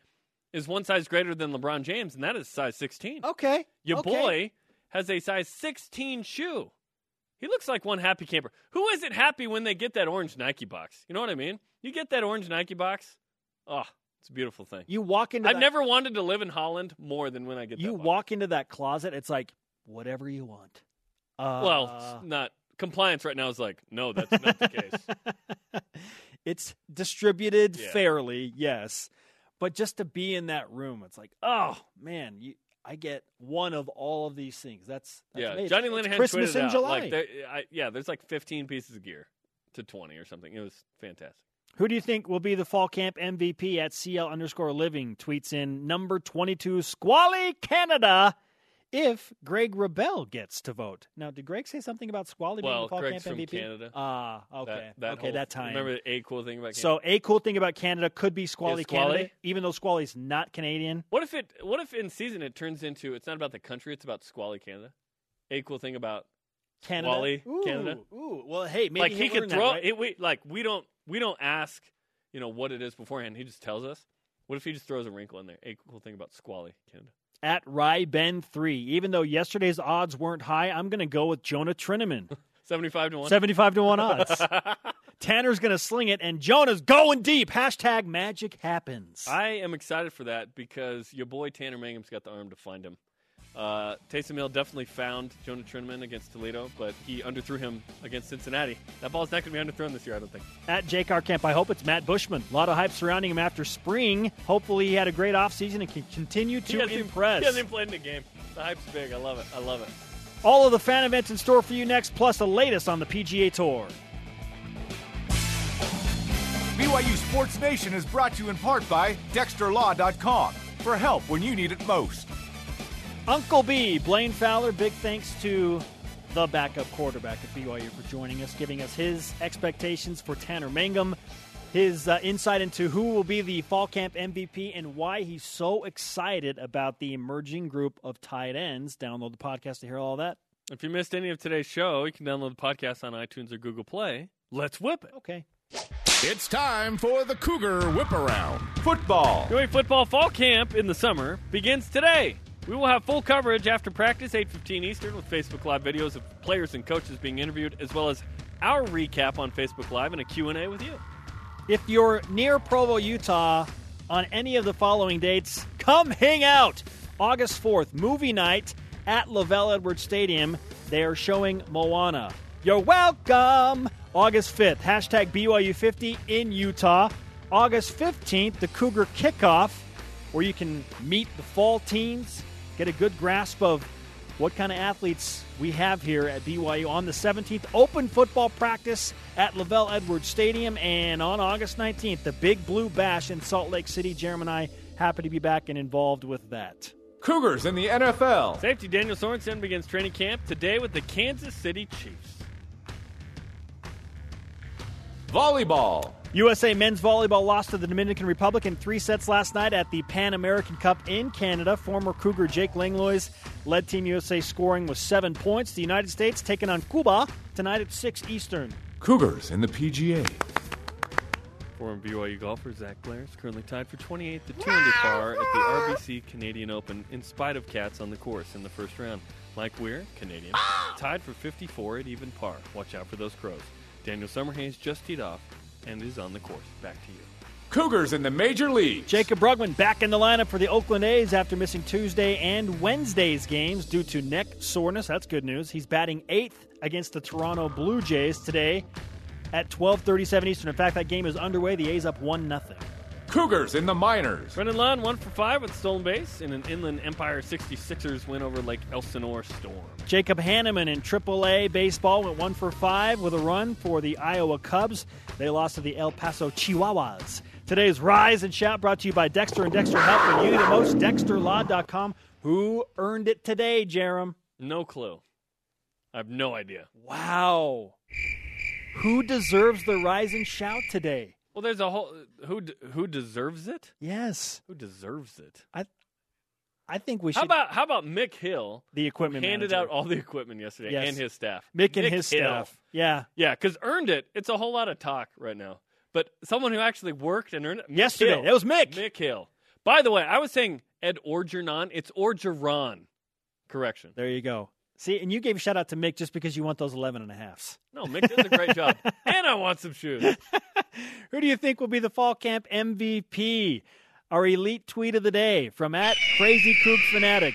is one size greater than LeBron James, and that is size 16. Okay. Your okay. boy has a size 16 shoe. He looks like one happy camper. Who isn't happy when they get that orange Nike box? You know what I mean? You get that orange Nike box. Oh, it's a beautiful thing. You walk into I've that, never wanted to live in Holland more than when I get you walk into that closet, it's like whatever you want. Uh, Well, not compliance right now is like, no, that's not the case. it's distributed Yeah. fairly, yes. But just to be in that room, it's like, oh man, you, I get one of all of these things. That's, that's yeah, amazing. Johnny Linehan Christmas in out, July. Like, there, I, yeah, there's like 15 pieces of gear to 20 or something. It was fantastic. Who do you think will be the fall camp MVP at CL underscore living? Tweets in number 22, Squally Canada, if Greg Wrubell gets to vote. Now, did Greg say something about Squally being Well, the fall Greg's camp from MVP? Canada. Ah, okay. That, that okay, whole- that time. Remember the a cool thing about Canada? So, a cool thing about Canada could be Squally, Squally? Canada, even though Squally's not Canadian. What if it? What if in season it turns into it's not about the country, it's about Squally Canada. A cool thing about Canada. Squally ooh, Canada? Ooh, well, hey, maybe like he'll he could learn that, throw right? it. We like we don't we don't ask you know what it is beforehand. He just tells us. What if he just throws a wrinkle in there? A cool thing about Squally Canada. At Rye Ryben three. Even though yesterday's odds weren't high, I'm going to go with Jonah Trinnaman, Seventy-five to one. seventy-five to one odds. Tanner's going to sling it, and Jonah's going deep. Hashtag magic happens. I am excited for that because your boy Tanner Mangum's got the arm to find him. Uh, Taysom Hill definitely found Jonah Trinnaman against Toledo, but he underthrew him against Cincinnati. That ball's not going to be underthrown this year, I don't think. At J-Car Camp, I hope it's Matt Bushman. A lot of hype surrounding him after spring. Hopefully, he had a great offseason and can continue to hasn't even- impress. He hasn't even played in the game. The hype's big. I love it. I love it. All of the fan events in store for you next, plus the latest on the PGA Tour. BYU Sports Nation is brought to you in part by DexterLaw.com for help when you need it most. Uncle B, Blaine Fowler, big thanks to the backup quarterback at BYU for joining us, giving us his expectations for Tanner Mangum, his uh, insight into who will be the fall camp MVP, and why he's so excited about the emerging group of tight ends. Download the podcast to hear all that. If you missed any of today's show, you can download the podcast on iTunes or Google Play. Let's whip it. Okay. It's time for the Cougar Whip Around. Football. UA Football Fall Camp in the summer begins today. We will have full coverage after practice, 8.15 Eastern, with Facebook Live videos of players and coaches being interviewed, as well as our recap on Facebook Live and a Q&A with you. If you're near Provo, Utah, on any of the following dates, come hang out. August 4th, movie night at LaVell Edwards Stadium. They are showing Moana. You're welcome. August 5th, hashtag BYU50 in Utah. August 15th, the Cougar Kickoff, where you can meet the fall teams, get a good grasp of what kind of athletes we have here at BYU on the 17th. Open football practice at LaVell Edwards Stadium. And on August 19th, the Big Blue Bash in Salt Lake City. Jeremy and I happy to be back and involved with that. Cougars in the NFL. Safety Daniel Sorensen begins training camp today with the Kansas City Chiefs. Volleyball. USA men's volleyball lost to the Dominican Republic in three sets last night at the Pan American Cup in Canada. Former Cougar Jake Langlois led Team USA scoring with seven points. The United States taking on Cuba tonight at 6 Eastern. Cougars in the PGA. Former BYU golfer Zach Blair is currently tied for 28th to 2 under par at the RBC Canadian Open in spite of cats on the course in the first round. Mike Weir, Canadian, tied for 54 at even par. Watch out for those crows. Daniel Summerhays just teed off and is on the course. Back to you. Cougars in the Major Leagues. Jaycob Brugman back in the lineup for the Oakland A's after missing Tuesday and Wednesday's games due to neck soreness. That's good news. He's batting eighth against the Toronto Blue Jays today at 12:37 Eastern. In fact, that game is underway. The A's up one nothing. Cougars in the minors. Brennon Lund, one for five with stolen base in an Inland Empire 66ers win over Lake Elsinore Storm. Jacob Hannemann in AAA baseball went one for five with a run for the Iowa Cubs. They lost to the El Paso Chihuahuas. Today's Rise and Shout brought to you by Dexter and Dexter Help. When you need it most, DexterLaw.com. Who earned it today, Jarom? No clue. I have no idea. Wow. Who deserves the Rise and Shout today? Well, there's a whole who who deserves it? Yes. Who deserves it? I I think we should. How about how about Mick Hill the equipment handed manager. out all the equipment yesterday Yes. and his staff? Mick and his Hill. staff. Yeah. Yeah, because earned it. It's a whole lot of talk right now. But someone who actually worked and earned it. Mick Yesterday. Hill. That was Mick. Mick Hill. By the way, I was saying Ed Orgeron. It's Orgeron. Correction. There you go. See, and you gave a shout out to Mick just because you want those 11 and a halves. No, Mick does a great job. And I want some shoes. Who do you think will be the fall camp MVP? Our elite tweet of the day from at Crazy Kook Fanatic.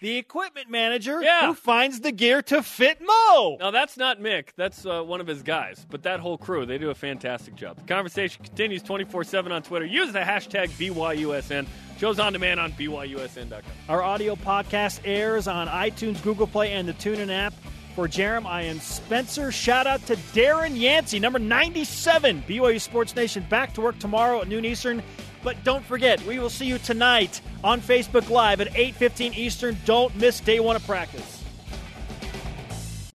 The equipment manager Yeah. who finds the gear to fit Mo. Now, that's not Mick. That's uh, one of his guys. But that whole crew, they do a fantastic job. The conversation continues 24 7 on Twitter. Use the hashtag BYUSN. Shows on demand on BYUSN.com. Our audio podcast airs on iTunes, Google Play, and the TuneIn app. For Jarom, I am Spencer. Shout out to Darren Yancey, number 97, BYU Sports Nation. Back to work tomorrow at noon Eastern. But don't forget, we will see you tonight on Facebook Live at 8.15 Eastern. Don't miss day one of practice.